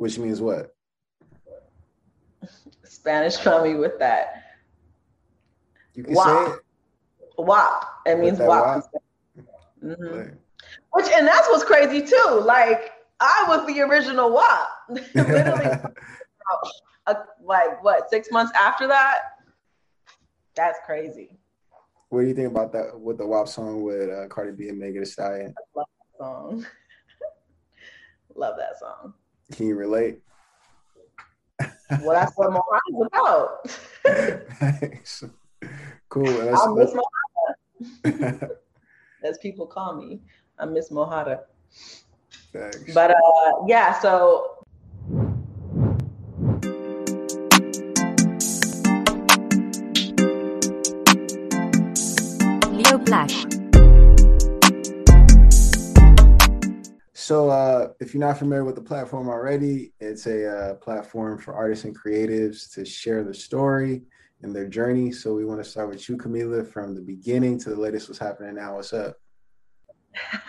which means what? Spanish call me with that. You can WAP. say it. WAP. It means WAP. WAP. Mm-hmm. Which and that's what's crazy too. Like I was the original WAP. Literally, uh, like what six months after that. That's crazy. What do you think about that with the WAP song with uh, Cardi B and Megan Thee Stallion? I love that song. love that song. Can you relate? well, that's what Mojada's about. cool. That's, I miss Mojada. As people call me, I miss Mojada. Thanks. But uh, yeah, so Leo So, uh, if you're not familiar with the platform already, it's a uh, platform for artists and creatives to share their story and their journey. So, we want to start with you, Camila, from the beginning to the latest. What's happening now? What's up?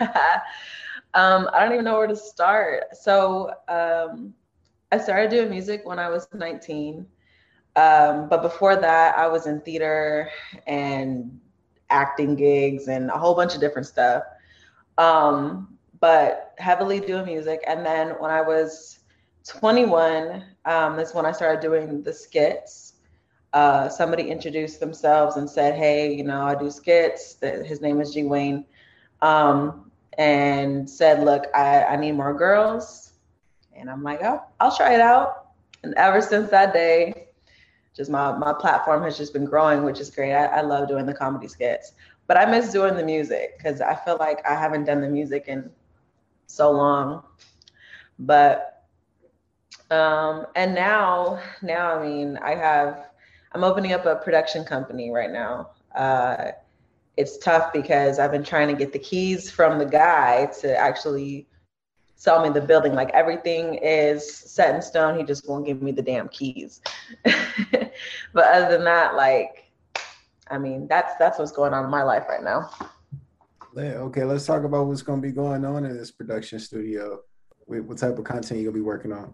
um, I don't even know where to start. So, um, I started doing music when I was 19. Um, but before that, I was in theater and acting gigs and a whole bunch of different stuff. Um, but heavily doing music. And then when I was 21, um, that's when I started doing the skits. Uh, somebody introduced themselves and said, "Hey, you know, I do skits. His name is G Wayne," um, and said, "Look, I, I need more girls." And I'm like, "Oh, I'll try it out." And ever since that day, just my my platform has just been growing, which is great. I, I love doing the comedy skits, but I miss doing the music because I feel like I haven't done the music in so long. But um, and now, now I mean, I have I'm opening up a production company right now. Uh, it's tough because I've been trying to get the keys from the guy to actually sell me the building. Like everything is set in stone. He just won't give me the damn keys. but other than that, like, I mean, that's that's what's going on in my life right now. Okay, let's talk about what's going to be going on in this production studio. What type of content you gonna be working on?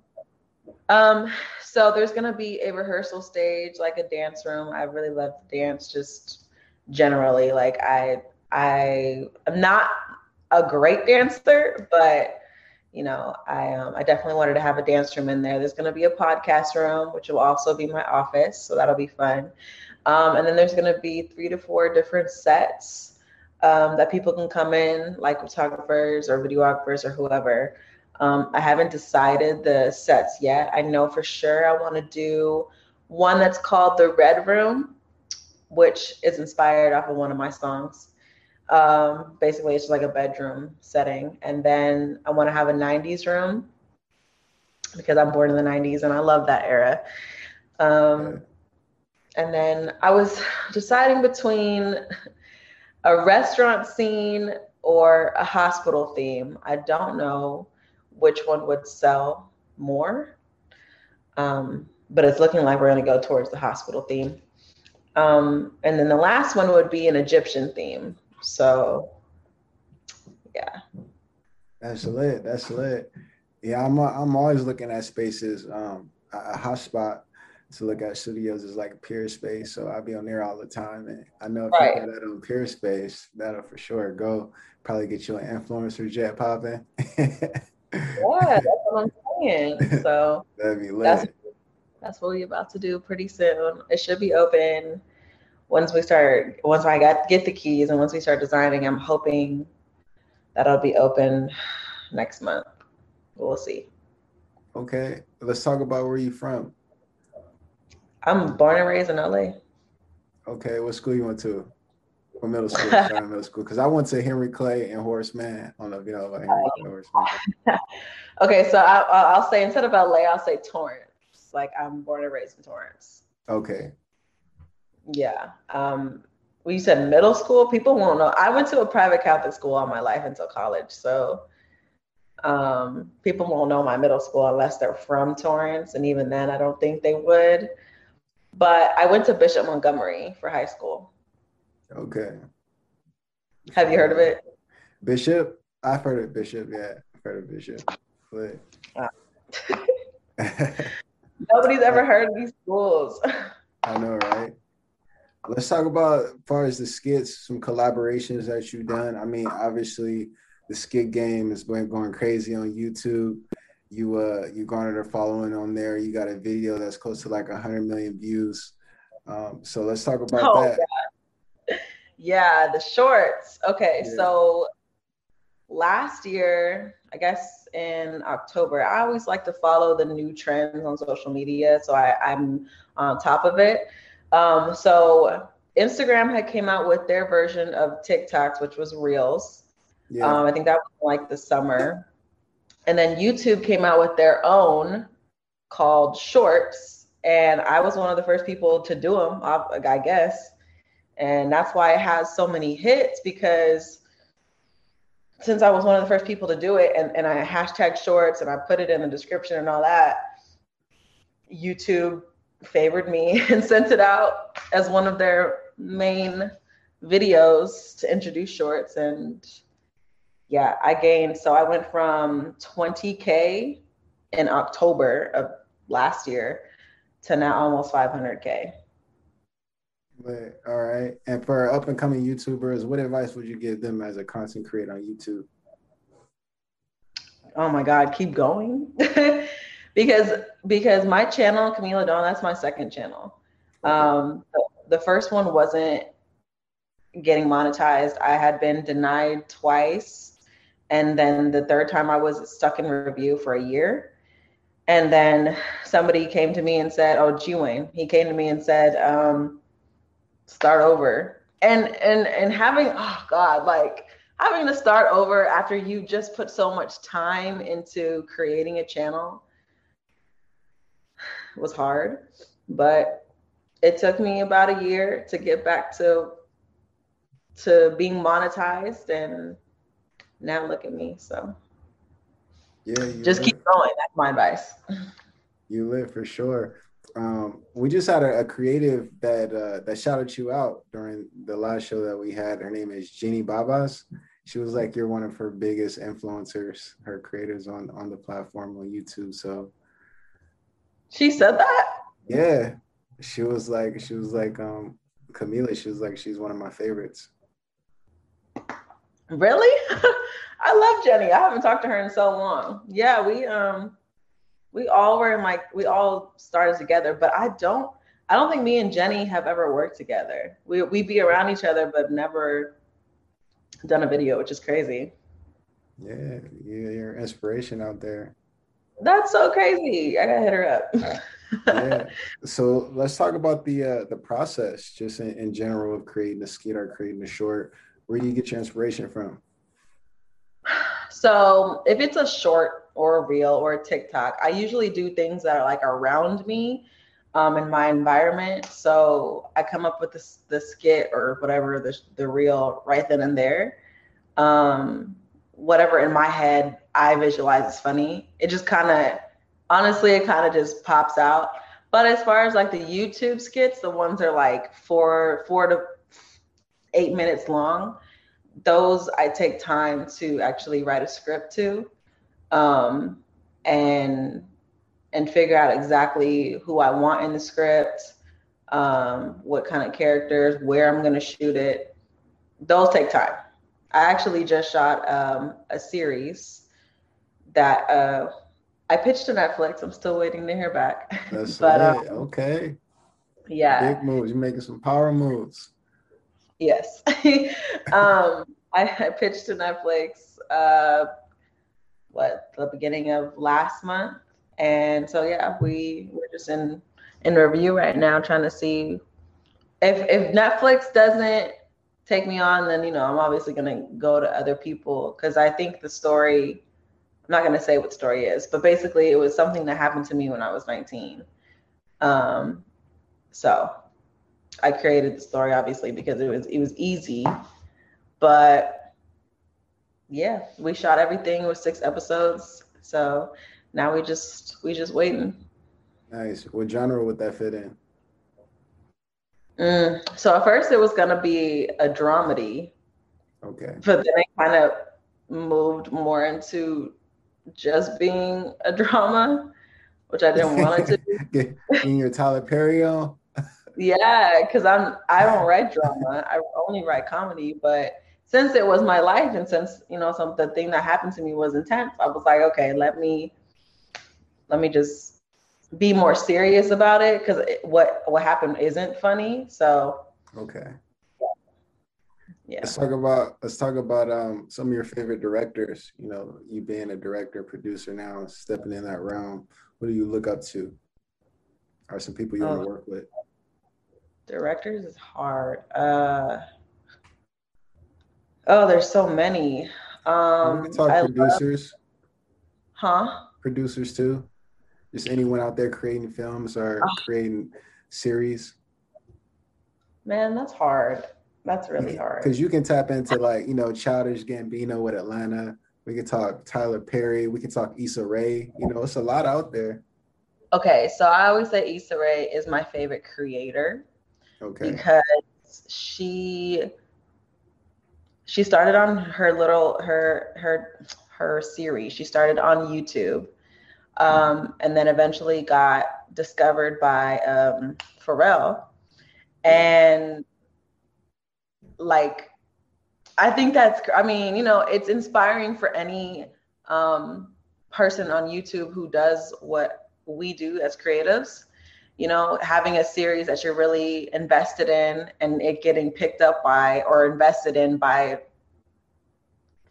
Um, so there's gonna be a rehearsal stage, like a dance room. I really love dance, just generally. Like I, I am not a great dancer, but you know, I um, I definitely wanted to have a dance room in there. There's gonna be a podcast room, which will also be my office, so that'll be fun. Um, and then there's gonna be three to four different sets um, that people can come in, like photographers or videographers or whoever. Um, I haven't decided the sets yet. I know for sure I want to do one that's called The Red Room, which is inspired off of one of my songs. Um, basically, it's like a bedroom setting. And then I want to have a 90s room because I'm born in the 90s and I love that era. Um, and then I was deciding between a restaurant scene or a hospital theme. I don't know which one would sell more, um, but it's looking like we're going to go towards the hospital theme. Um, and then the last one would be an Egyptian theme. So, yeah. That's lit. That's lit. Yeah, I'm I'm always looking at spaces. Um, a hotspot to look at studios is like Peerspace, So I'll be on there all the time. And I know if right. you put that on Peerspace, that'll for sure go. Probably get you an influencer jet popping. yeah, that's what I'm saying. So that'd be lit. That's, that's what we're about to do pretty soon. It should be open once we start once I got get the keys and once we start designing, I'm hoping that'll be open next month. We'll see. Okay. Let's talk about where you're from. I'm born and raised in LA. Okay, what school you went to? What middle school? middle school. Because I went to Henry Clay and Horace Mann. I don't know if you know about Henry Clay Horace Mann. okay, so I, will say instead of LA, I'll say Torrance. Like I'm born and raised in Torrance. Okay. Yeah. Um, well, you said middle school. People won't know. I went to a private Catholic school all my life until college, so um, people won't know my middle school unless they're from Torrance, and even then, I don't think they would. But I went to Bishop Montgomery for high school. Okay. Have you heard of it? Bishop? I've heard of Bishop, yeah. I've heard of Bishop. But... Uh. Nobody's ever heard of these schools. I know, right? Let's talk about as far as the skits, some collaborations that you've done. I mean, obviously the skit game has been going crazy on YouTube. You uh you garnered a following on there. You got a video that's close to like hundred million views. Um, so let's talk about oh, that. God. Yeah, the shorts. Okay, yeah. so last year, I guess in October, I always like to follow the new trends on social media, so I, I'm on top of it. Um, so Instagram had came out with their version of TikToks, which was Reels. Yeah. Um, I think that was like the summer. And then YouTube came out with their own called Shorts. And I was one of the first people to do them, I guess. And that's why it has so many hits because since I was one of the first people to do it and, and I hashtag shorts and I put it in the description and all that, YouTube favored me and sent it out as one of their main videos to introduce shorts. And yeah, I gained. So I went from 20K in October of last year to now almost 500K. But, all right. And for up and coming YouTubers, what advice would you give them as a content creator on YouTube? Oh my God, keep going. because because my channel, Camila Dawn, that's my second channel. Um, the first one wasn't getting monetized. I had been denied twice. And then the third time I was stuck in review for a year. And then somebody came to me and said, Oh, G Wayne, he came to me and said, um, start over. And and and having oh God, like having to start over after you just put so much time into creating a channel was hard. But it took me about a year to get back to to being monetized and now look at me so. Yeah just keep going that's my advice. You live for sure. Um, we just had a, a creative that uh, that shouted you out during the last show that we had. Her name is Jenny Babas. She was like you're one of her biggest influencers her creators on on the platform on youtube so. She said that? Yeah. She was like she was like um camila she was like she's one of my favorites. Really i love jenny. I haven't talked to her in so long. Yeah we um we all were in like we all started together but i don't i don't think me and jenny have ever worked together. We we be around each other but never done a video which is crazy. Yeah you're inspiration out there. That's so crazy. I gotta hit her up. Yeah. So let's talk about the uh, the process, just in, in general, of creating a skit or creating a short. Where do you get your inspiration from? So if it's a short or a reel or a TikTok, I usually do things that are like around me um, in my environment. So I come up with the, the skit or whatever the, the reel right then and there. Um, whatever in my head I visualize is funny. It just kind of honestly, it kind of just pops out. But as far as like the YouTube skits, the ones are like four four to eight minutes long. Those I take time to actually write a script to, um, and and figure out exactly who I want in the script, um, what kind of characters, where I'm going to shoot it. Those take time. I actually just shot um, a series that uh, I pitched to Netflix. I'm still waiting to hear back. That's but, um, okay. Yeah. Big moves. You're making some power moves. Yes. um, I, I, pitched to Netflix uh, what the beginning of last month. And so yeah, we we're just in in review right now trying to see if if Netflix doesn't take me on, then you know, I'm obviously gonna go to other people because I think the story I'm not going to say what story is, but basically, it was something that happened to me when I was 19. Um, so I created the story obviously because it was it was easy, but yeah, we shot everything with six episodes. So now we just we just waiting. Nice. What genre would that fit in? Mm, so at first it was gonna be a dramedy. Okay. But then it kind of moved more into just being a drama. which I didn't want it to. Getting your Tyler Perry on. Yeah, because I'm I don't write drama. I only write comedy, but since it was my life and since you know some the thing that happened to me was intense, I was like, okay, let me let me just be more serious about it because what what happened isn't funny. So okay. Yeah. Let's talk about let's talk about um, some of your favorite directors. You know, you being a director, producer now, stepping in that realm. What do you look up to? Are some people you oh, want to work with? Directors is hard. Uh, oh, there's so many. Um, we can talk I producers. Love, huh? Producers too. Just anyone out there creating films or oh. creating series. Man, that's hard. That's really hard. Because you can tap into like, you know, Childish Gambino with Atlanta. We can talk Tyler Perry. We can talk Issa Rae. You know, it's a lot out there. Okay, so I always say Issa Rae is my favorite creator. Okay. Because she she started on her little her her her series. She started on YouTube. Um, and then eventually got discovered by um, Pharrell. And like I think that's I mean, you know, it's inspiring for any um person on YouTube who does what we do as creatives. You know, having a series that you're really invested in and it getting picked up by or invested in by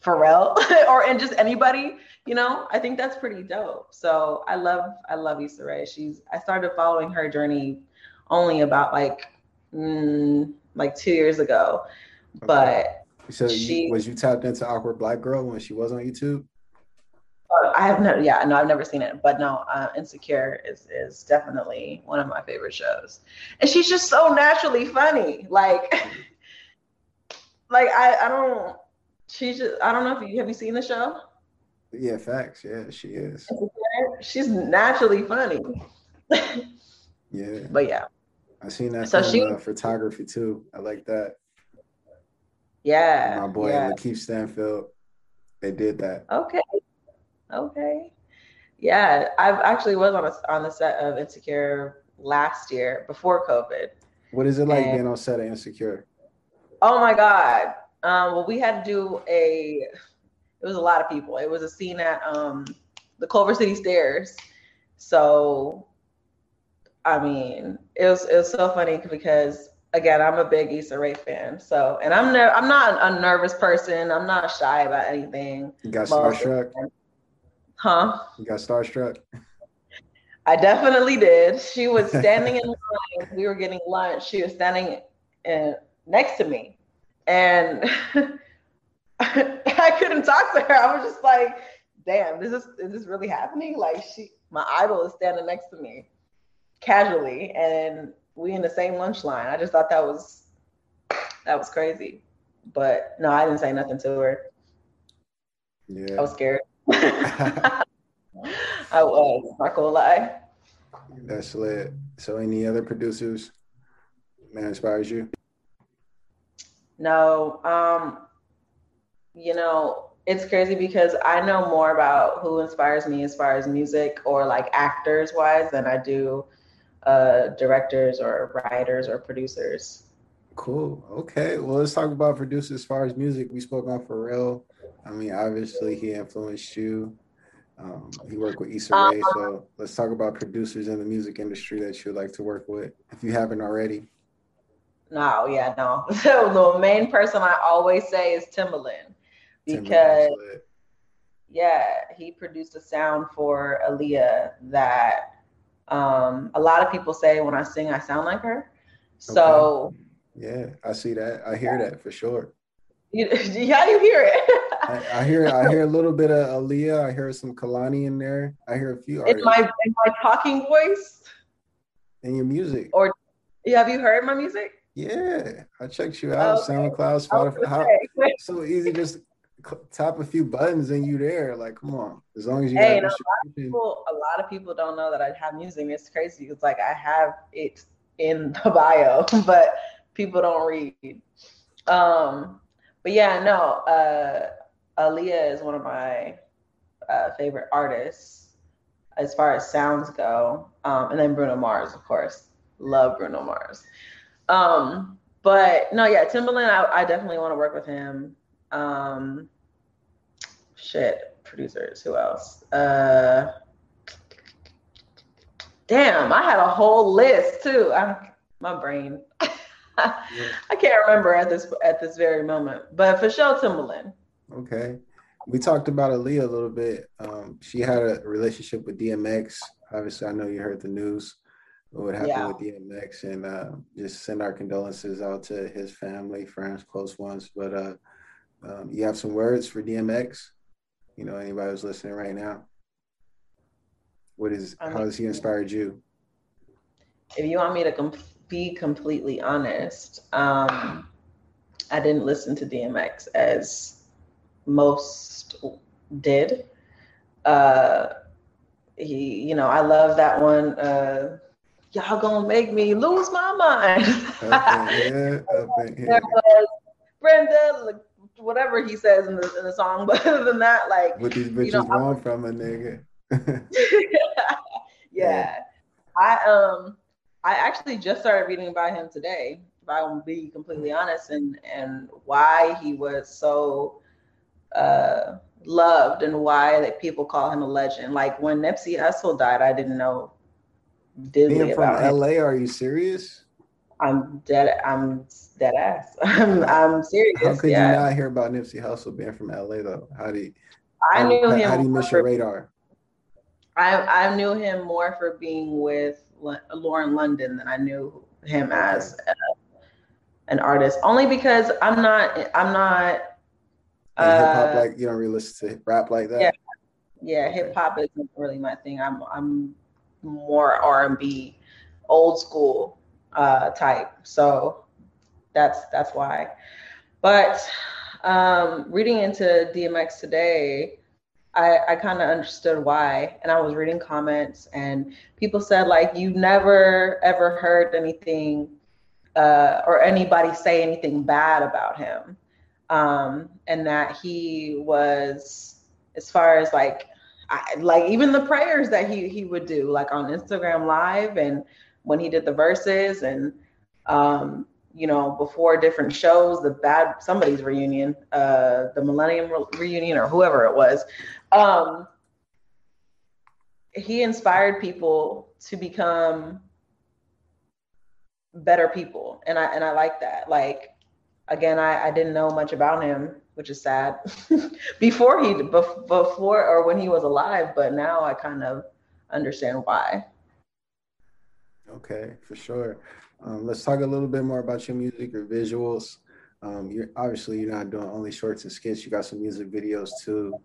Pharrell or and just anybody, you know, I think that's pretty dope. So I love I love Issa Rae. She's I started following her journey only about like mm, like two years ago. Okay. But so she you, was you tapped into Awkward Black Girl when she was on YouTube? I have no, yeah, no, I've never seen it, but no, uh, Insecure is is definitely one of my favorite shows, and she's just so naturally funny. Like, like I, I don't, she's just, I don't know if you have you seen the show. Yeah, facts. Yeah, she is. She's naturally funny. yeah. But yeah. I seen that so she, uh, photography too. I like that. Yeah. My boy yeah. Lakeith Stanfield. They did that. Okay. Okay. Yeah, I actually was on a, on the set of Insecure last year before COVID. What is it like and, being on set of Insecure? Oh my God. Um, well, we had to do a. It was a lot of people. It was a scene at um, the Culver City Stairs. So I mean, it was it was so funny because again, I'm a big Issa Rae fan. So, and I'm never I'm not a nervous person. I'm not shy about anything. You got starstruck? Huh? You got starstruck? I definitely did. She was standing in line. We were getting lunch. She was standing in, next to me, and I couldn't talk to her. I was just like, "Damn, this is is this really happening?" Like she, my idol is standing next to me casually and we in the same lunch line. I just thought that was that was crazy. But no, I didn't say nothing to her. Yeah. I was scared. I was, not gonna lie. That's lit. So any other producers that inspires you? No. Um, you know, it's crazy because I know more about who inspires me as far as music or like actors wise than I do uh, directors or writers or producers. Cool. Okay. Well, let's talk about producers as far as music. We spoke on Pharrell. I mean, obviously, he influenced you. Um, he worked with Issa Rae. So let's talk about producers in the music industry that you'd like to work with, if you haven't already. No, yeah, no. So the main person I always say is Timbaland because, yeah, he produced a sound for Aaliyah that um, a lot of people say when I sing, I sound like her. So, okay. yeah, I see that. I hear that for sure. You, yeah, you hear it. I, I, hear. I hear a little bit of Aaliyah. I hear some Kehlani in there. I hear a few. In my in my talking voice. In your music. Or have you heard my music? Yeah, I checked you out. Okay. SoundCloud, Spotify. How, so easy, just tap a few buttons and you there. Like, come on. As long as you. Hey, a, lot of people, a lot of people don't know that I have music. It's crazy. It's like I have it in the bio, but people don't read. Um, but yeah, no. Uh, Aaliyah is one of my uh, favorite artists. as far as sounds go. Um, and then Bruno Mars, of course. Love Bruno Mars. Um, but no, yeah, Timbaland, I, I definitely want to work with him. Um, shit, producers, who else? Uh, damn, I had a whole list too. I'm my brain. I can't remember at this at this very moment, but for sure, Timbaland. Okay, we talked about Aaliyah a little bit. Um, she had a relationship with DMX. Obviously, I know you heard the news. What happened yeah. with DMX, and uh, just send our condolences out to his family, friends, close ones. But uh, um, you have some words for DMX. You know, anybody who's listening right now. What is? How has he inspired you? If you want me to com- be completely honest, um, I didn't listen to DMX as most did. Uh, he, you know, I love that one. Uh, Y'all gonna make me lose my mind. yeah, there was Brenda, whatever he says in the in the song. But other than that, like what these bitches you know, want from a nigga. yeah. yeah, I um I actually just started reading about him today, if I will be completely honest, and and why he was so uh, loved and why that people call him a legend. Like when Nipsey Hussle died, I didn't know diddly Being from LA, him. are you serious? I'm dead. I'm dead ass. I'm I'm serious. How could yeah. you not hear about Nipsey Hussle being from LA though? How do you? I how, knew him. How do you miss your radar? I I knew him more for being with Lauren London than I knew him as a, an artist. Only because I'm not I'm not uh, like you don't really listen to rap like that. Yeah, yeah. Hip hop isn't really my thing. I'm I'm more R and B, old school uh, type. So that's that's why. But um, reading into DMX today, I, I kind of understood why. And I was reading comments, and people said, like, you never ever heard anything uh, or anybody say anything bad about him. Um, and that he was, as far as like, I, like even the prayers that he he would do, like on Instagram Live, and when he did the verses, and um, you know, before different shows, the bad somebody's reunion, uh, the Millennium Re- reunion, or whoever it was, um, he inspired people to become better people, and I and I like that. Like, again, I, I didn't know much about him, which is sad, before he before or when he was alive, but now I kind of understand why. Okay, for sure. Um, let's talk a little bit more about your music, your visuals. Um, you're obviously you're not doing only shorts and skits. You got some music videos too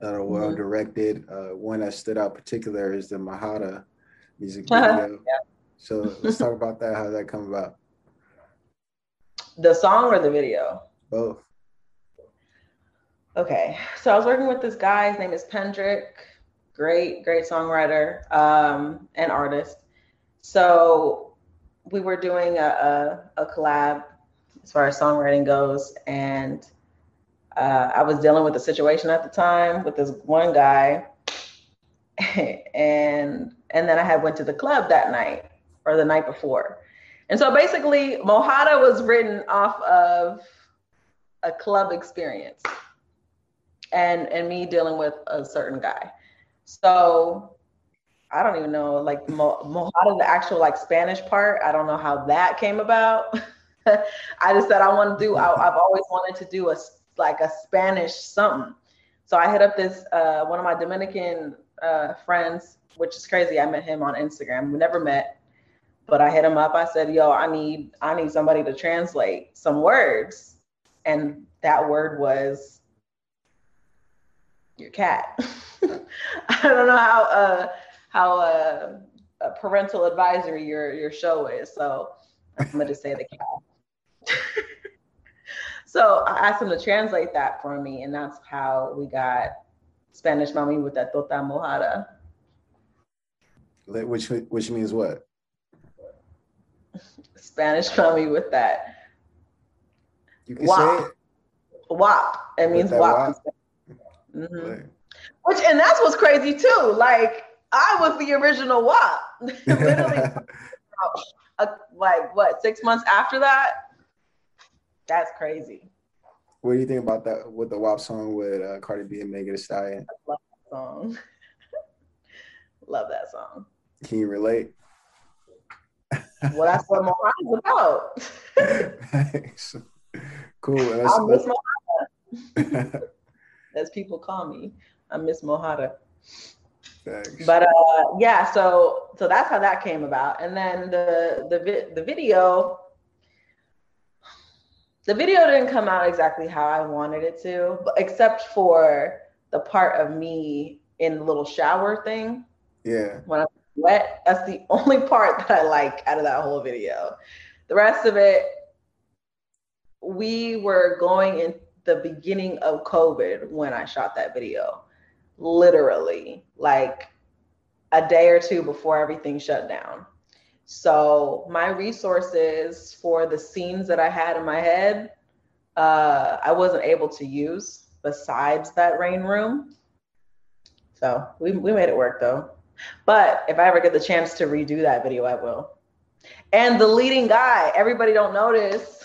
that are well mm-hmm. directed. Uh, one that stood out particular is the Mojada music video. yeah. So let's talk about that. How did that come about? The song or the video? Both. Okay, so I was working with this guy. His name is Pendrick. Great, great songwriter um, and artist. So we were doing a, a, a collab as far as songwriting goes, and uh, I was dealing with a situation at the time with this one guy, and and then I had went to the club that night or the night before, and so basically Mojada was written off of a club experience, and and me dealing with a certain guy, so I don't even know like Mojada the actual like Spanish part. I don't know how that came about. I just said I want to do. I, I've always wanted to do a like a Spanish something. So I hit up this uh, one of my Dominican uh, friends, which is crazy. I met him on Instagram. We never met, but I hit him up. I said, "Yo, I need I need somebody to translate some words," and that word was your cat. I don't know how uh, how uh, parental advisory your your show is, so I'm gonna just say the cat. So I asked him to translate that for me, and that's how we got Spanish mommy with that tota mojada. Which which means what? Spanish mommy with that. You can wop. say it. Wop. It means wop. wop. Mm-hmm. Which and that's what's crazy too. Like I was the original WAP. Literally, uh, like what six months after that. That's crazy. What do you think about that with the WAP song with uh, Cardi B and Megan Thee Stallion? I love that song. love that song. Can you relate? well, that's what Mojada's about. Thanks. Cool. That's, I miss Mojada. As people call me, I miss Mojada. Thanks. But uh, yeah, so so that's how that came about, and then the the vi- the video. The video didn't come out exactly how I wanted it to, except for the part of me in the little shower thing. Yeah. When I'm wet, that's the only part that I like out of that whole video. The rest of it, we were going in the beginning of COVID when I shot that video. Literally, like a day or two before everything shut down. So my resources for the scenes that I had in my head, uh, I wasn't able to use besides that rain room. So we, we made it work though. But if I ever get the chance to redo that video, I will. And the leading guy, everybody don't notice,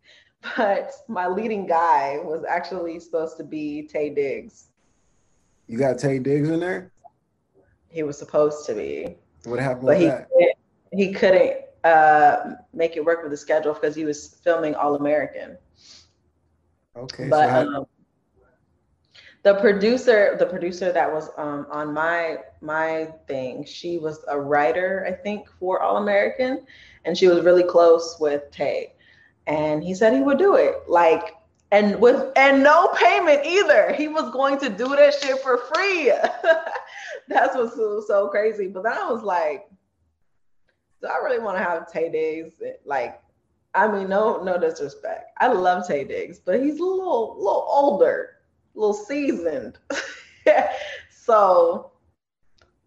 but my leading guy was actually supposed to be Taye Diggs. You got Taye Diggs in there? He was supposed to be. What happened but he that? He couldn't uh, make it work with the schedule because he was filming All American. Okay. But so how, um, the producer the producer that was um, on my my thing she was a writer i think for all american and she was really close with Taye and he said he would do it like and with and no payment either he was going to do that shit for free that's what's so, so crazy but then i was like do i really want to have Taye diggs eh, like i mean no no disrespect i love Taye diggs but he's a little little older a little seasoned. so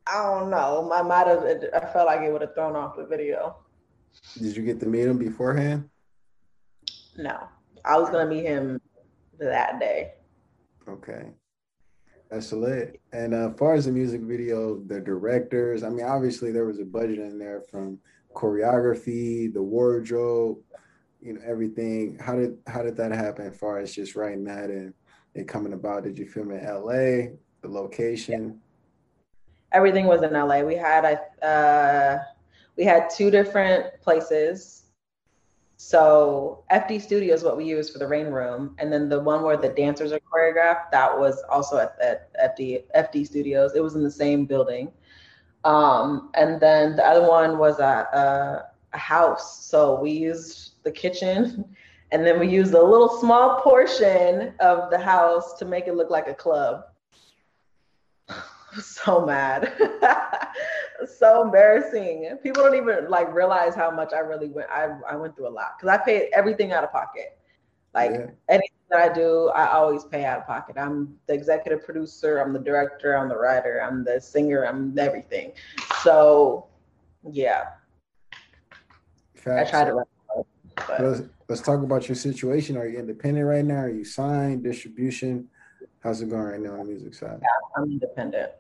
I don't know. I might have. I felt like it would have thrown off the video. Did you get to meet him beforehand? No, I was gonna meet him that day. Okay, that's lit. And uh, as far as the music video, the directors. I mean, obviously there was a budget in there from choreography, the wardrobe, you know, everything. How did how did that happen? As far as just writing that and it coming about? Did you film in LA? The location? Everything was in LA. We had a uh, we had two different places. So FD Studio is what we use for the rain room, and then the one where the dancers are choreographed that was also at, at FD FD Studios. It was in the same building, um, and then the other one was a, a, a house. So we used the kitchen And then we used a little small portion of the house to make it look like a club. so mad. so embarrassing. People don't even like realize how much I really went. I, I went through a lot because I paid everything out of pocket. Like yeah. anything that I do, I always pay out of pocket. I'm the executive producer, I'm the director, I'm the writer, I'm the singer, I'm everything. So yeah. I try to but let's talk about your situation. Are you independent right now? Are you signed, distribution? How's it going right now on the music side? Yeah, I'm independent.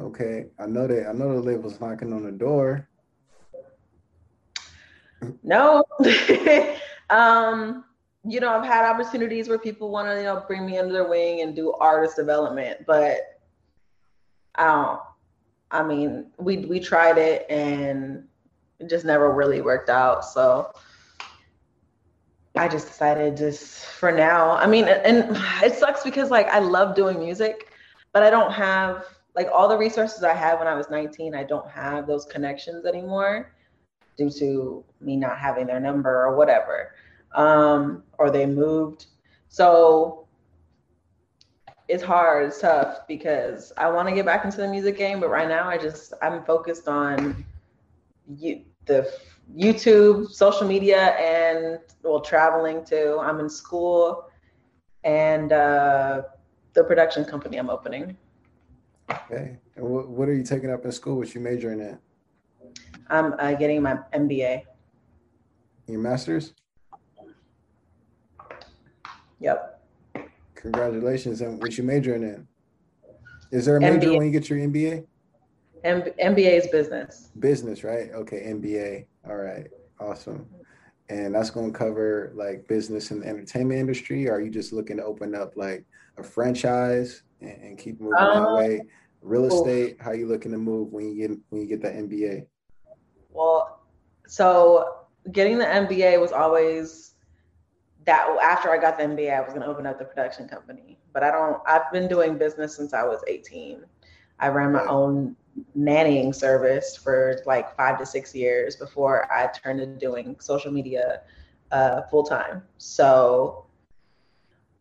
Okay. I know that I know the label's knocking on the door. No. um, you know, I've had opportunities where people want to, you know, bring me under their wing and do artist development, but I don't I mean, we we tried it and it just never really worked out. So I just decided just for now. I mean, and it sucks because like I love doing music, but I don't have like all the resources I had when I was 19. I don't have those connections anymore due to me not having their number or whatever, um, or they moved. So it's hard, it's tough because I want to get back into the music game, but right now I just I'm focused on you the YouTube, social media, and well, traveling too. I'm in school, and uh, the production company I'm opening. Okay. And what, what are you taking up in school? What you majoring in? I'm uh, getting my MBA. Your master's? Yep. Congratulations. And what you majoring in? Is there a major MBA. when you get your MBA? M- MBA is business. Business, right? Okay, MBA. All right, awesome. And that's going to cover like business and entertainment industry. Or are you just looking to open up like a franchise and, and keep moving um, that way? Real estate. How you looking to move when you get when you get that MBA? Well, so getting the MBA was always that after I got the MBA, I was going to open up the production company. But I don't, I've been doing business since I was 18. I ran my own nannying service for like five to six years before I turned to doing social media uh, full time. So,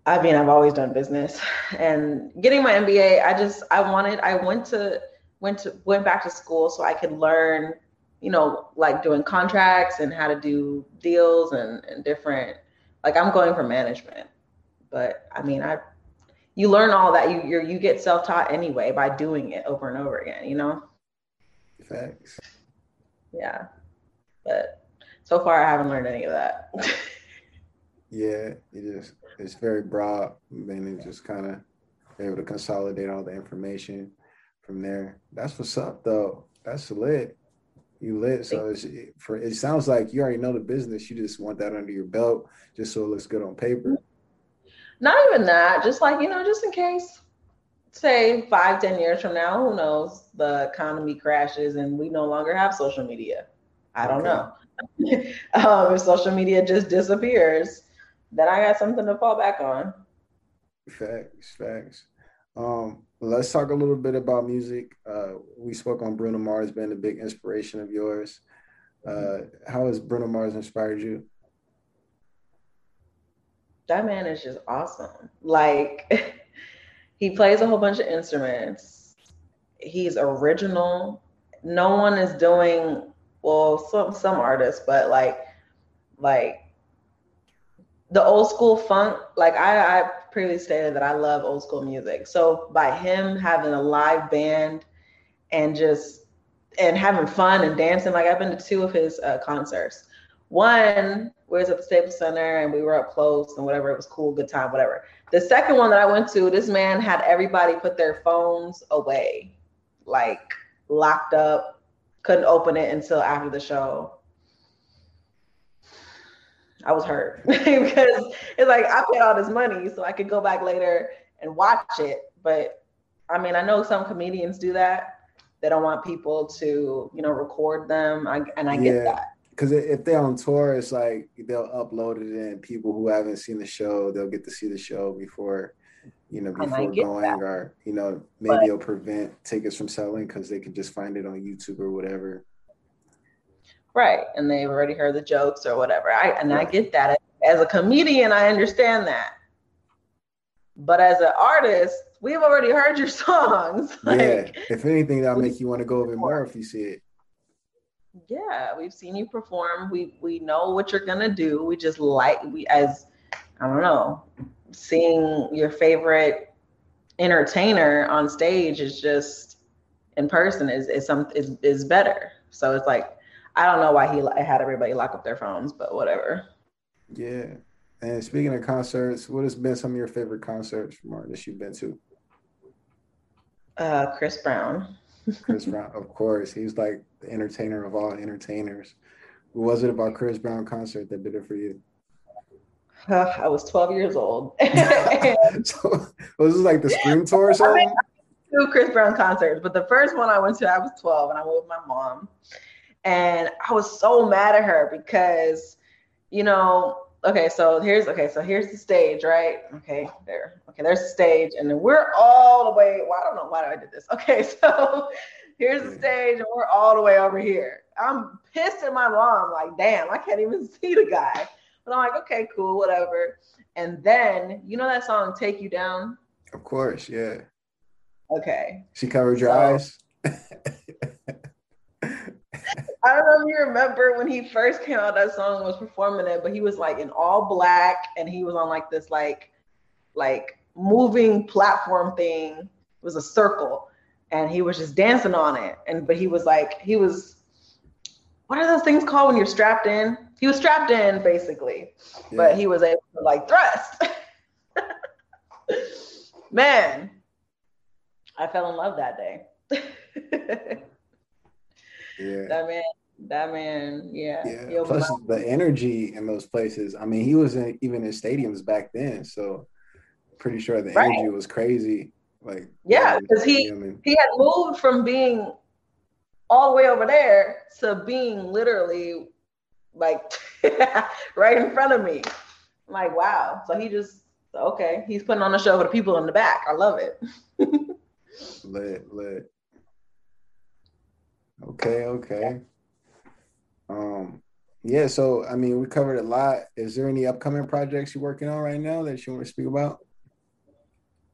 I mean, I've always done business. And getting my MBA, I just, I wanted, I went to, went to, went back to school so I could learn, you know, like doing contracts and how to do deals and, and different, like I'm going for management, but I mean, I you learn all that you you you get self taught anyway by doing it over and over again. You know. Facts. Yeah, but so far I haven't learned any of that. yeah, it just it's very broad, and it just kind of able to consolidate all the information from there. That's what's up, though. That's lit. You lit. So it's, for it sounds like you already know the business. You just want that under your belt, just so it looks good on paper. Not even that, just like, you know, just in case, say five, ten years from now, who knows, the economy crashes and we no longer have social media. I don't okay. know. um, if social media just disappears, then I got something to fall back on. Facts, facts. Um, let's talk a little bit about music. Uh, we spoke on Bruno Mars being a big inspiration of yours. Uh, how has Bruno Mars inspired you? That man is just awesome. Like he plays a whole bunch of instruments. He's original. No one is doing well, some some artists, but like like the old school funk, like I, I previously stated that I love old school music. So by him having a live band and just and having fun and dancing, like I've been to two of his uh, concerts. One we was at the Staples Center and we were up close and whatever. It was cool, good time, whatever. The second one that I went to, this man had everybody put their phones away, like locked up, couldn't open it until after the show. I was hurt because it's like I paid all this money so I could go back later and watch it. But I mean, I know some comedians do that. They don't want people to, you know, record them. I, and I get that because if they're on tour, it's like they'll upload it, and people who haven't seen the show, they'll get to see the show before, you know, before going, that. or you know, maybe but, it'll prevent tickets from selling because they can just find it on YouTube or whatever. Right, and they've already heard the jokes or whatever. I and right. I get that. As a comedian, I understand that. But as an artist, we've already heard your songs. like, yeah, if anything, that'll make you want to go even more if you see it yeah, we've seen you perform. We we know what you're gonna do. We just like we as I don't know, seeing your favorite entertainer on stage is just in person is is some is is better. So it's like I don't know why he had everybody lock up their phones, but whatever. Yeah. And speaking of concerts, what has been some of your favorite concerts from artists you've been to? Uh, Chris Brown. Chris Brown, of course. He's like the entertainer of all entertainers. What was it about Chris Brown concert that did it for you? Uh, I was 12 years old. so was this like the Scream tour or something? I mean, two Chris Brown concerts, but the first one I went to, I was 12 and I went with my mom. And I was so mad at her because, you know, okay, so here's okay, so here's the stage, right? Okay, there. Okay, there's the stage, and then we're all the way. Well, I don't know why I did this. Okay, so here's the stage, and we're all the way over here. I'm pissed at my mom, like, damn, I can't even see the guy. But I'm like, okay, cool, whatever. And then you know that song "Take You Down." Of course, yeah. Okay. She covered your so, eyes. I don't know if you remember when he first came out that song was performing it, but he was like in all black and he was on like this like like moving platform thing. It was a circle and he was just dancing on it. And but he was like he was what are those things called when you're strapped in? He was strapped in basically, yeah. but he was able to like thrust. Man, I fell in love that day. Yeah. That man, that man, yeah. Yeah. Plus the energy in those places. I mean, he was in, even in stadiums back then, so pretty sure the right. energy was crazy. Like yeah, because he he had moved from being all the way over there to being literally like right in front of me. I'm like, wow. So he just okay, he's putting on a show for the people in the back. I love it. lit, lit. Okay, okay. Um, yeah, so I mean we covered a lot. Is there any upcoming projects you're working on right now that you want to speak about?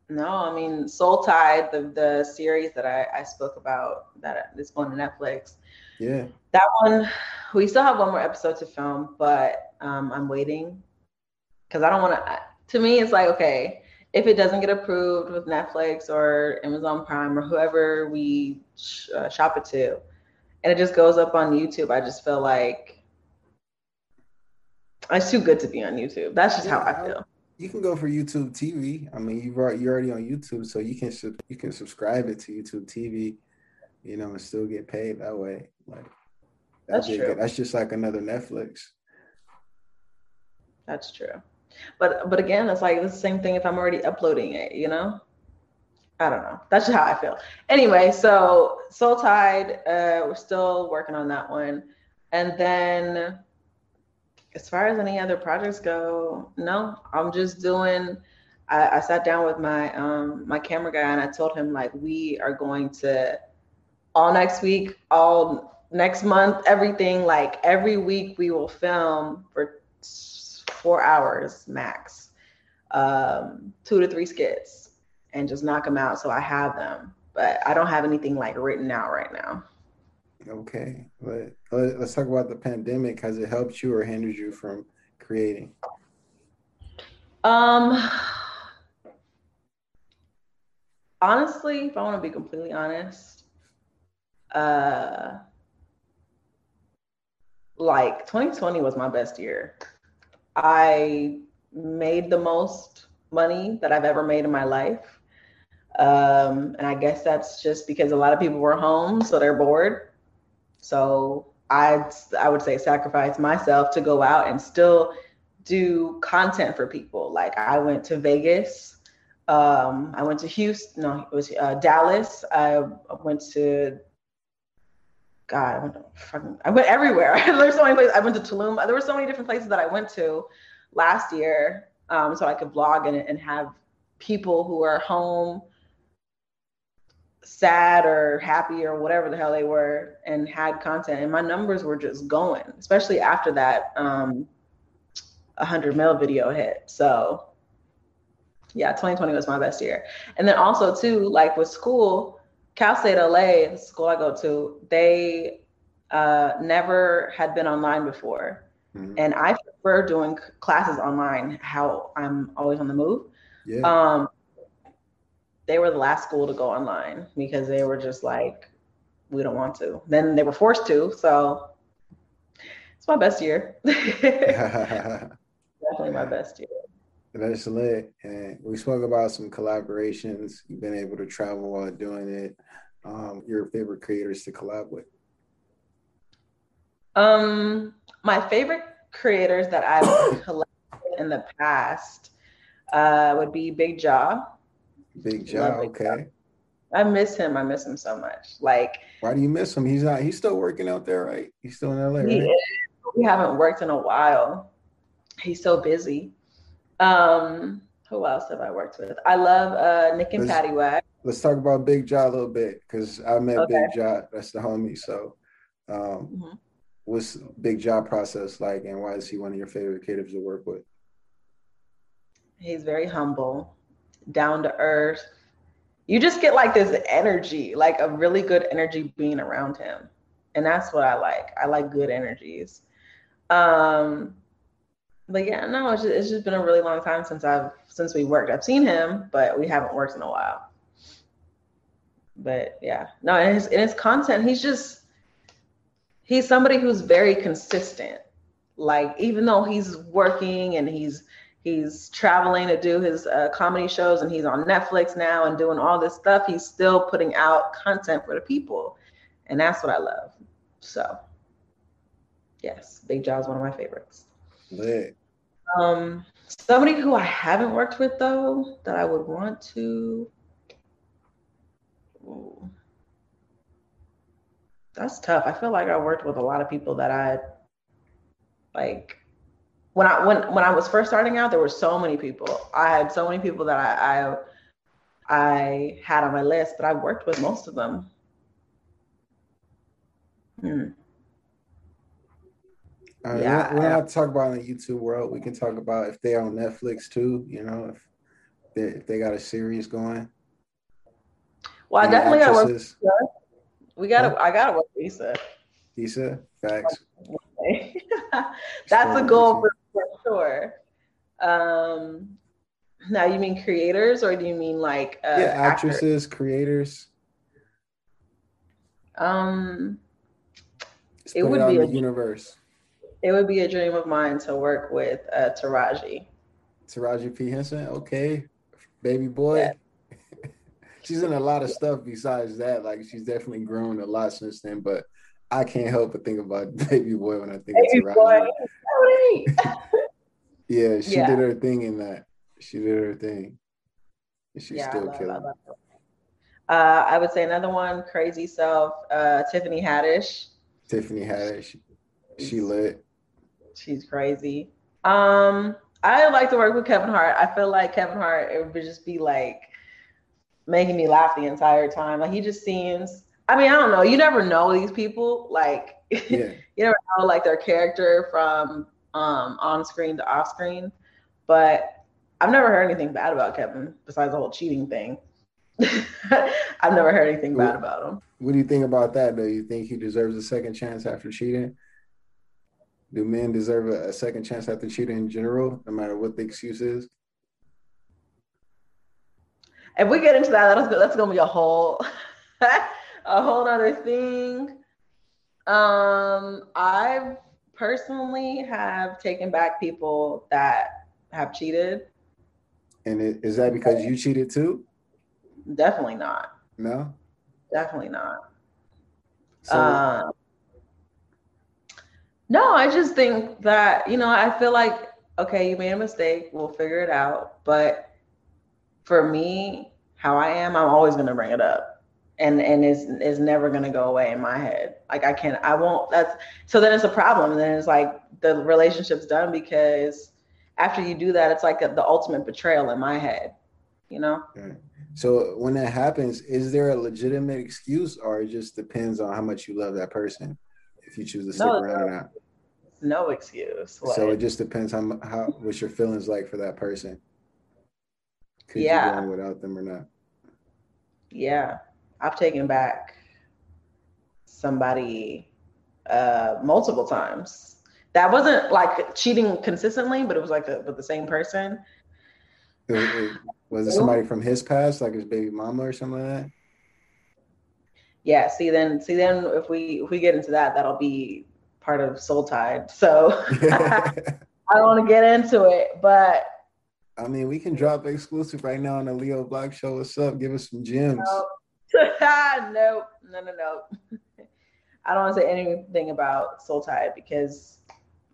No, I mean Soul Tide, the the series that I, I spoke about that is going to Netflix. Yeah. That one, we still have one more episode to film, but um, I'm waiting because I don't want to. To me, it's like okay, if it doesn't get approved with Netflix or Amazon Prime or whoever we sh- uh, shop it to, and it just goes up on YouTube, I just feel like it's too good to be on YouTube. That's just how I feel. You can go for YouTube TV. I mean, you've already, you're already on YouTube, so you can you can subscribe it to YouTube TV, you know, and still get paid that way. Like that's true. That's just like another Netflix. That's true. But but again, it's like the same thing if I'm already uploading it, you know? I don't know. That's just how I feel. Anyway, so Soul Tide, uh, we're still working on that one. And then as far as any other projects go, no, I'm just doing I, I sat down with my um my camera guy and I told him like we are going to all next week, all next month, everything like every week we will film for four hours max, um, two to three skits, and just knock them out. So I have them, but I don't have anything like written out right now. Okay, but let's talk about the pandemic. Has it helped you or hindered you from creating? Um, honestly, if I want to be completely honest, uh, like 2020 was my best year. I made the most money that I've ever made in my life. Um, and I guess that's just because a lot of people were home, so they're bored. So I I would say sacrifice myself to go out and still do content for people. Like I went to Vegas, um, I went to Houston, no, it was uh, Dallas. I went to God, I went fucking, I went everywhere. There's so many places. I went to Tulum. There were so many different places that I went to last year, um, so I could vlog and, and have people who are home, sad or happy or whatever the hell they were, and had content. And my numbers were just going, especially after that um, 100 mil video hit. So yeah, 2020 was my best year. And then also too, like with school Cal State LA, the school I go to, they uh, never had been online before. Mm-hmm. And I prefer doing classes online, how I'm always on the move. Yeah. Um, they were the last school to go online because they were just like, we don't want to. Then they were forced to. So it's my best year. Definitely my best year. That's lit. And we spoke about some collaborations. You've been able to travel while doing it. Um, your favorite creators to collab with? Um, my favorite creators that I've collaborated in the past uh, would be Big Jah. Big Big okay. I miss him. I miss him so much. Like, why do you miss him? He's not. He's still working out there, right? He's still in LA. Right? We haven't worked in a while. He's so busy. Um, who else have I worked with? I love uh, Nick and let's, Patty Wag. Let's talk about Big Jah a little bit because I met okay. Big Jah. That's the homie. So, um, mm-hmm. what's Big Jah process like, and why is he one of your favorite creatives to work with? He's very humble, down to earth. You just get like this energy, like a really good energy being around him, and that's what I like. I like good energies. Um, but yeah, no, it's just, it's just been a really long time since I've since we worked. I've seen him, but we haven't worked in a while. But yeah, no, in his in his content, he's just he's somebody who's very consistent. Like even though he's working and he's he's traveling to do his uh, comedy shows and he's on Netflix now and doing all this stuff, he's still putting out content for the people, and that's what I love. So, yes, Big Jah is one of my favorites. Lit. Um, somebody who I haven't worked with though that I would want to. Ooh. That's tough. I feel like I worked with a lot of people that I like when I when when I was first starting out, there were so many people. I had so many people that I I, I had on my list, but I worked with most of them. Hmm. Uh, yeah, when, when I talk about in the YouTube world, we can talk about if they're on Netflix too. You know, if they if they got a series going. Well, I definitely got to work. We got to. Huh? I got to work Issa. Issa, facts. That's a goal for sure. Um, now, you mean creators, or do you mean like uh, yeah, actresses, actors? creators? Um, it would it be a universe. It would be a dream of mine to work with uh, Taraji. Taraji P Henson, okay, baby boy. Yeah. she's in a lot of stuff besides that. Like she's definitely grown a lot since then, but I can't help but think about Baby Boy when I think Baby of Boy. yeah, she yeah. did her thing in that. She did her thing. And she's yeah, still killing. Uh, I would say another one, Crazy Self, uh, Tiffany Haddish. Tiffany Haddish, she lit. She's crazy. Um, I like to work with Kevin Hart. I feel like Kevin Hart it would just be like making me laugh the entire time. Like he just seems I mean, I don't know. You never know these people. Like, yeah. you never know like their character from um, on screen to off screen. But I've never heard anything bad about Kevin besides the whole cheating thing. I've never heard anything bad about him. What do you think about that? Do you think he deserves a second chance after cheating? Do men deserve a, a second chance after cheating in general, no matter what the excuse is? If we get into that, that's that's gonna be a whole a whole other thing. Um, I personally have taken back people that have cheated. And it, is that because you cheated too? Definitely not. No. Definitely not. So, um, no, I just think that you know I feel like okay, you made a mistake. We'll figure it out. But for me, how I am, I'm always going to bring it up and and is is never gonna go away in my head. Like I can't, I won't. That's so then it's a problem. And then it's like the relationship's done because after you do that, it's like a, the ultimate betrayal in my head. You know. So when that happens, is there a legitimate excuse, or it just depends on how much you love that person? If you choose to stick no, around or not. No excuse. What? So it just depends how how what's your feelings like for that person. Could yeah. you go without them or not? Yeah. I've taken back somebody uh, multiple times. That wasn't like cheating consistently, but it was like a, with the same person. It, it, was it somebody from his past, like his baby mama or something like that? Yeah. See, then, see, then, if we if we get into that, that'll be part of Soul Tide. So I don't want to get into it, but I mean, we can drop exclusive right now on the Leo Black Show. What's up? Give us some gems. no, no, no, no. I don't want to say anything about Soul Tide because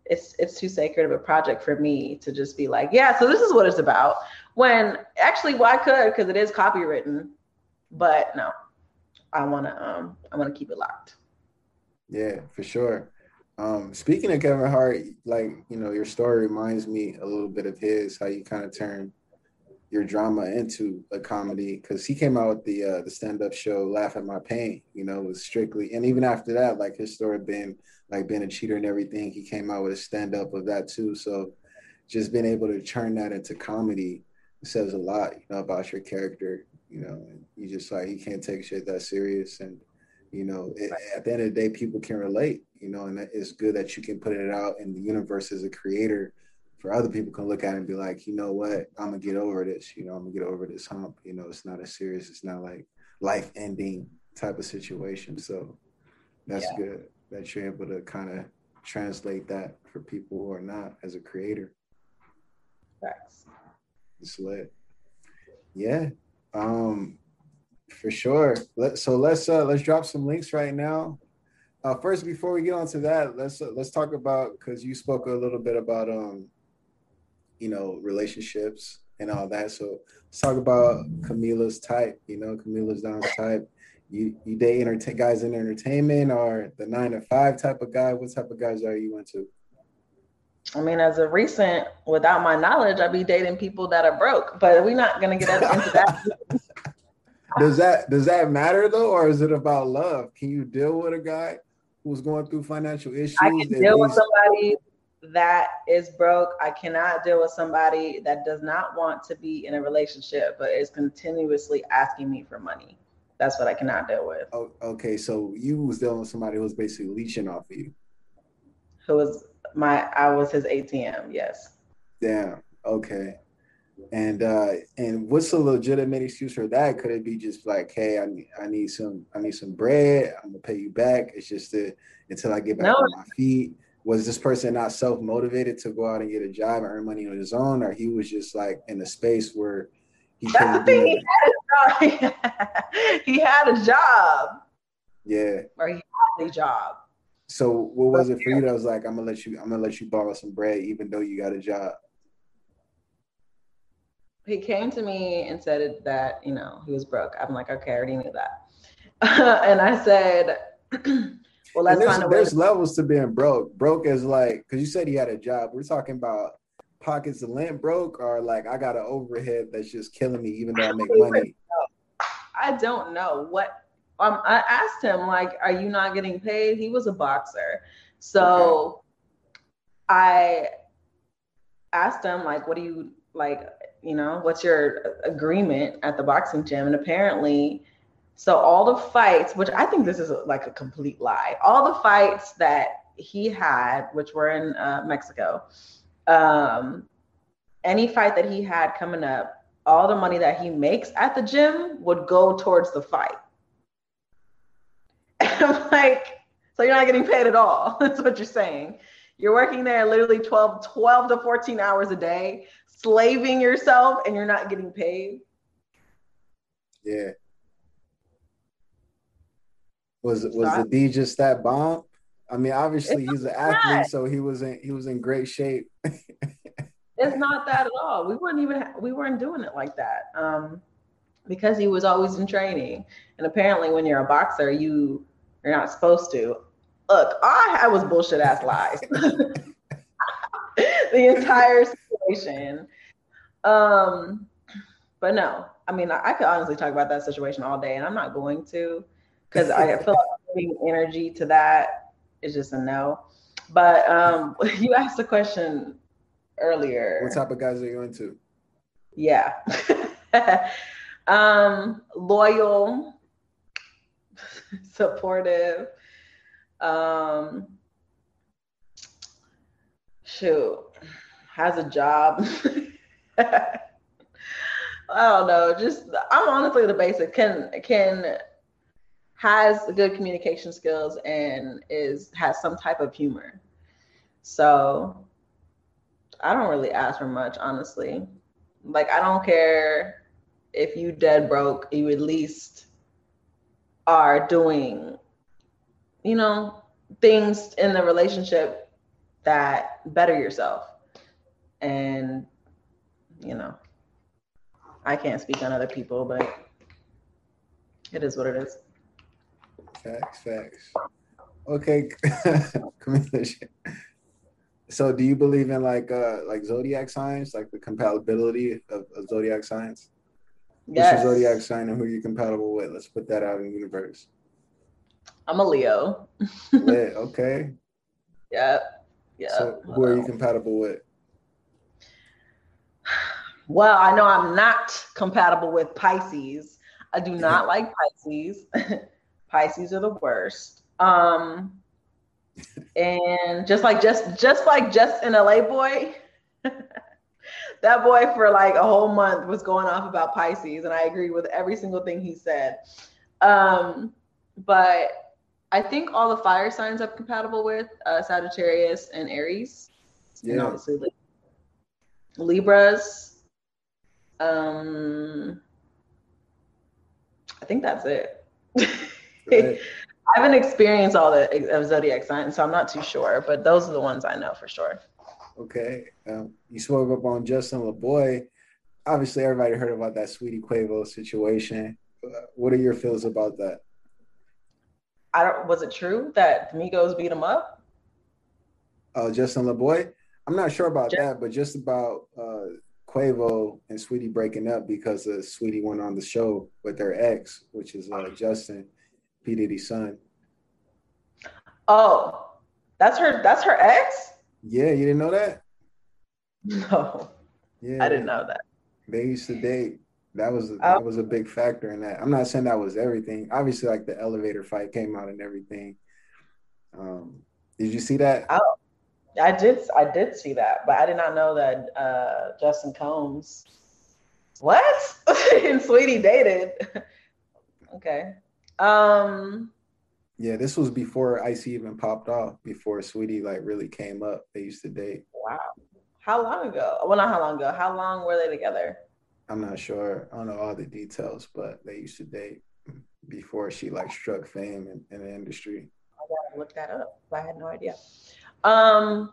it's it's too sacred of a project for me to just be like, yeah, so this is what it's about. When actually, I could because it is copywritten, but no, I want to um I want to keep it locked. Yeah, for sure. Um, speaking of Kevin Hart, like you know, your story reminds me a little bit of his. How you kind of turned your drama into a comedy because he came out with the uh, the stand up show Laugh at My Pain. You know, was strictly and even after that, like his story being like being a cheater and everything. He came out with a stand up of that too. So just being able to turn that into comedy says a lot, you know, about your character. You know, you just like you can't take shit that serious and you know it, at the end of the day people can relate you know and it's good that you can put it out in the universe as a creator for other people can look at it and be like, you know what, I'm gonna get over this. You know, I'm gonna get over this hump. You know, it's not as serious. It's not like life ending type of situation. So that's yeah. good that you're able to kind of translate that for people who are not as a creator. Thanks. It's lit. Yeah. Um, for sure. Let so let's uh let's drop some links right now. uh, first, before we get on to that, let's uh, let's talk about because you spoke a little bit about um, you know, relationships and all that. So let's talk about Camila's type. You know, Camila's Don's type. You you date entertain guys in entertainment or the nine to five type of guy? What type of guys are you into? I mean, as a recent, without my knowledge, I'd be dating people that are broke, but we're not gonna get into that. does that does that matter though, or is it about love? Can you deal with a guy who's going through financial issues? I can deal with somebody that is broke. I cannot deal with somebody that does not want to be in a relationship, but is continuously asking me for money. That's what I cannot deal with. Oh, okay, so you was dealing with somebody who was basically leeching off of you. Who was my? I was his ATM. Yes. Damn. Okay. And uh and what's a legitimate excuse for that? Could it be just like, hey, I need I need some I need some bread. I'm gonna pay you back. It's just to, until I get back no. on my feet. Was this person not self motivated to go out and get a job and earn money on his own, or he was just like in a space where he That's the thing. He had, he had a job. Yeah. Or he had a job. So what was it for you that was like, I'm gonna let you, I'm gonna let you borrow some bread, even though you got a job? He came to me and said that you know he was broke. I'm like, okay, I already knew that, and I said, well, there's, find a way. There's levels to being broke. Broke is like, because you said he had a job. We're talking about pockets of lint broke, or like I got an overhead that's just killing me, even though I make money. I don't know what. Um, I asked him like, "Are you not getting paid?" He was a boxer, so okay. I asked him like, "What do you like? You know, what's your agreement at the boxing gym?" And apparently, so all the fights, which I think this is like a complete lie, all the fights that he had, which were in uh, Mexico, um, any fight that he had coming up, all the money that he makes at the gym would go towards the fight. I'm like, so you're not getting paid at all. That's what you're saying. You're working there literally 12, 12 to 14 hours a day, slaving yourself, and you're not getting paid. Yeah. Was was the D just that bomb? I mean, obviously he's an athlete, so he was in he was in great shape. it's not that at all. We weren't even we weren't doing it like that. Um, because he was always in training. And apparently when you're a boxer, you you're not supposed to. Look, all I had was bullshit ass lies. the entire situation. Um, but no, I mean, I, I could honestly talk about that situation all day, and I'm not going to because I feel like giving energy to that is just a no. But um, you asked a question earlier. What type of guys are you into? Yeah. um, loyal, supportive. Um, shoot, has a job. I don't know. Just I'm honestly the basic. Can can has good communication skills and is has some type of humor. So I don't really ask for much, honestly. Like I don't care if you dead broke, you at least are doing, you know, things in the relationship that better yourself. And, you know, I can't speak on other people, but it is what it is. Facts, facts. Okay, so do you believe in like uh like zodiac signs, like the compatibility of, of zodiac signs? Yes. What's your zodiac sign and who you're you compatible with? Let's put that out in the universe. I'm a Leo. Lit, okay. Yep. Yeah. So who are you compatible with? Well, I know I'm not compatible with Pisces. I do not like Pisces. Pisces are the worst. Um, and just like just just like just an LA boy, that boy for like a whole month was going off about Pisces, and I agree with every single thing he said. Um, but I think all the fire signs I'm compatible with uh, Sagittarius and Aries, yeah. and obviously Libras. Um, I think that's it. I haven't experienced all the zodiac signs, so I'm not too sure. But those are the ones I know for sure. Okay, um, you spoke up on Justin LaBoy. Obviously, everybody heard about that Saweetie Quavo situation. Uh, what are your feels about that? I don't. Was it true that Migos beat him up? Uh, Justin LaBoy. I'm not sure about just, that, but just about uh, Quavo and Saweetie breaking up because uh, Saweetie went on the show with their ex, which is uh, Justin P Diddy's son. Oh, that's her. That's her ex. Yeah, you didn't know that? No. Yeah, I didn't know that. They used to date. That was oh. that was a big factor in that. I'm not saying that was everything. Obviously, like the elevator fight came out and everything. Um, did you see that? Oh, I did. I did see that, but I did not know that uh, Justin Combs. What? and Saweetie dated. okay. Um. Yeah, this was before Icy even popped off. Before Saweetie like really came up, they used to date. Wow. How long ago? Well, not how long ago. How long were they together? I'm not sure. I don't know all the details, but they used to date before she like struck fame in, in the industry. I gotta look that up. I had no idea. Um,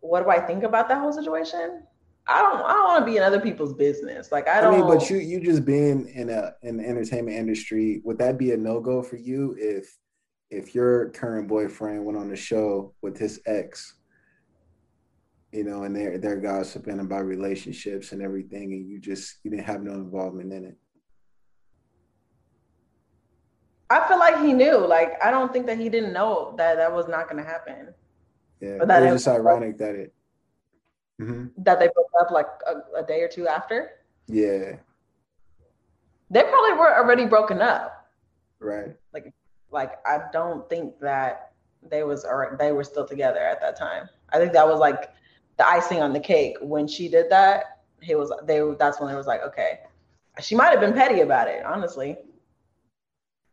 what do I think about that whole situation? I don't I don't want to be in other people's business. Like I don't I mean, but you you just being in a in the entertainment industry, would that be a no-go for you if if your current boyfriend went on the show with his ex, you know, and they're they're gossiping about relationships and everything, and you just you didn't have no involvement in it? I feel like he knew. Like I don't think that he didn't know that that was not going to happen. Yeah, but that it was just ironic that it mm-hmm. that they broke up like a, a day or two after. Yeah, they probably were already broken up. Right. Like, like I don't think that they was or they were still together at that time. I think that was like the icing on the cake when she did that. He was they. That's when it was like, okay, she might have been petty about it, honestly.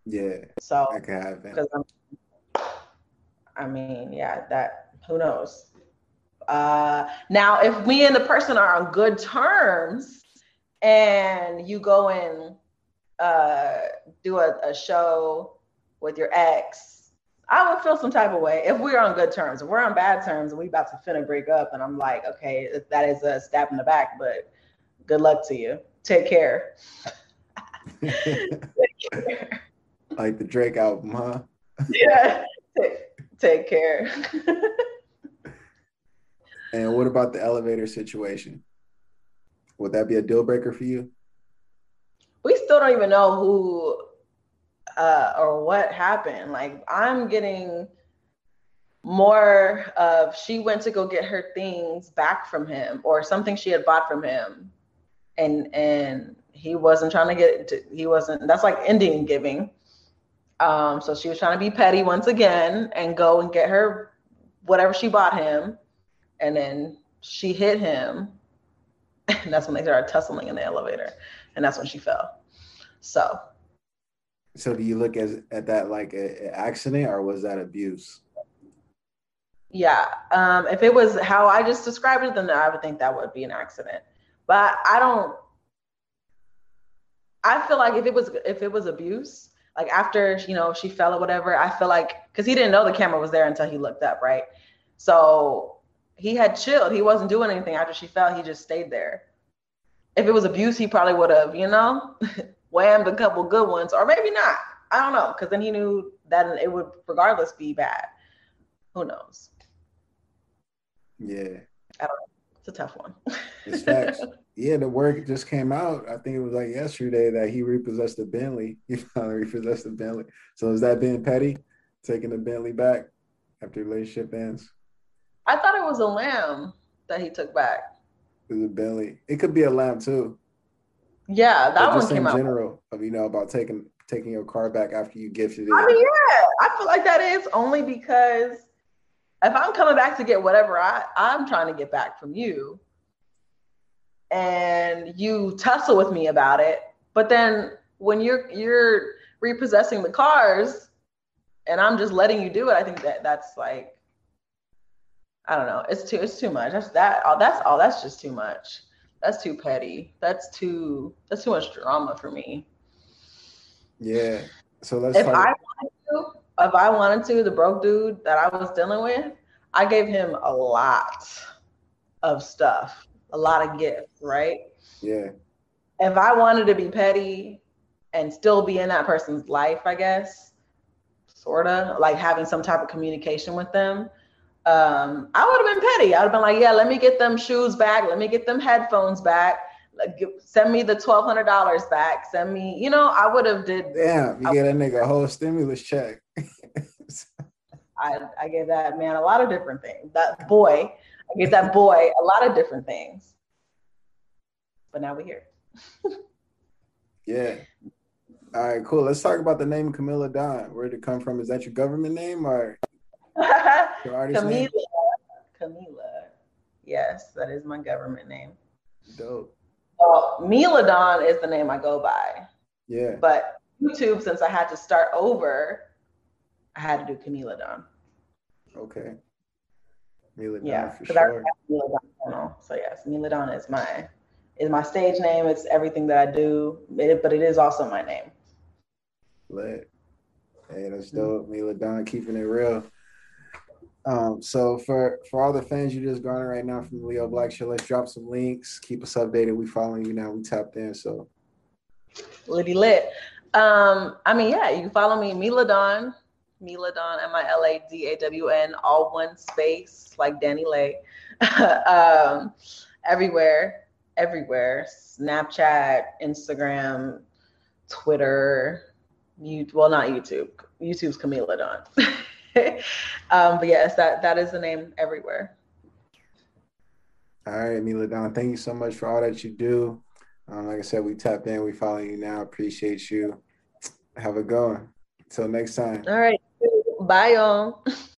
Yeah. So because I mean, yeah, that who knows? Uh, now, if me and the person are on good terms, and you go and uh, do a, a show with your ex, I would feel some type of way if we're on good terms. If we're on bad terms and we about to finna break up, and I'm like, okay, that is a stab in the back, but good luck to you. Take care. Take care. Like the Drake album, huh? yeah. Take, take care. And what about the elevator situation? Would that be a deal breaker for you? We still don't even know who uh, or what happened. Like I'm getting more of she went to go get her things back from him or something she had bought from him and and he wasn't trying to get to, he wasn't that's like Indian giving um so she was trying to be petty once again and go and get her whatever she bought him and then she hit him and that's when they started tussling in the elevator and that's when she fell. So. So do you look at, at that like an accident or was that abuse? Yeah um, if it was how i just described it then i would think that would be an accident. But i don't i feel like if it was if it was abuse like after you know she fell or whatever i feel like because he didn't know the camera was there until he looked up right? So he had chilled. He wasn't doing anything after she fell. He just stayed there. If it was abuse, he probably would have, you know, whammed a couple good ones, or maybe not. I don't know, because then he knew that it would regardless be bad. Who knows? Yeah. I don't know. It's a tough one. it's facts. Yeah, the word just came out. I think it was like yesterday that he repossessed the Bentley. He finally repossessed the Bentley. So is that being petty? Taking the Bentley back after relationship ends? I thought it was a lamb that he took back. It was a Bentley. It could be a lamb too. Yeah, that but one came in general of you know about taking taking your car back after you gifted it. I mean, yeah, I feel like that is only because if I'm coming back to get whatever I I'm trying to get back from you, and you tussle with me about it, but then when you're you're repossessing the cars, and I'm just letting you do it, I think that that's like I don't know. It's too it's too much. That's that all that's all that's just too much. That's too petty. That's too that's too much drama for me. Yeah. So let's. If I wanted to, if I wanted to, if I wanted to, the broke dude that I was dealing with, I gave him a lot of stuff, a lot of gifts, right? Yeah. If I wanted to be petty and still be in that person's life, I guess, sort of like having some type of communication with them, um, I would have been petty. I'd have been like, yeah, let me get them shoes back. Let me get them headphones back. Like, send me the twelve hundred dollars back. Send me, you know, I would have did. Damn, you I, get a nigga a whole stimulus check. I, I gave that man a lot of different things. That boy, I gave that boy a lot of different things. But now we're here. yeah. All right, cool. Let's talk about the name Camila Dawn. Where did it come from? Is that your government name or Camila. name? Camila. Yes, that is my government name. Dope. Well, Miladawn is the name I go by. Yeah. But YouTube, since I had to start over, I had to do Camila Dawn. Okay. Miladawn yeah, for sure. Mila Don so yes, Miladawn is my is my stage name. It's everything that I do, it, but it is also my name. Lit. Hey, that's dope. Mm-hmm. Miladawn keeping it real. Um, so for for all the fans you just garnered right now from Leo Black Show, let's drop some links. Keep us updated. We following you now. We tapped in. So Liddy lit. Um, I mean, yeah, you follow me, Mila Don, Miladawn, M I L A D A W N, all one space, like DaniLeigh. um, everywhere, everywhere. Snapchat, Instagram, Twitter, you well not YouTube. YouTube's Camila Dawn. um, but yes, that that is the name everywhere. All right, Miladawn, thank you so much for all that you do. Um, like I said, we tapped in, we follow you now. Appreciate you. Have a go. Until next time. All right. Bye, y'all.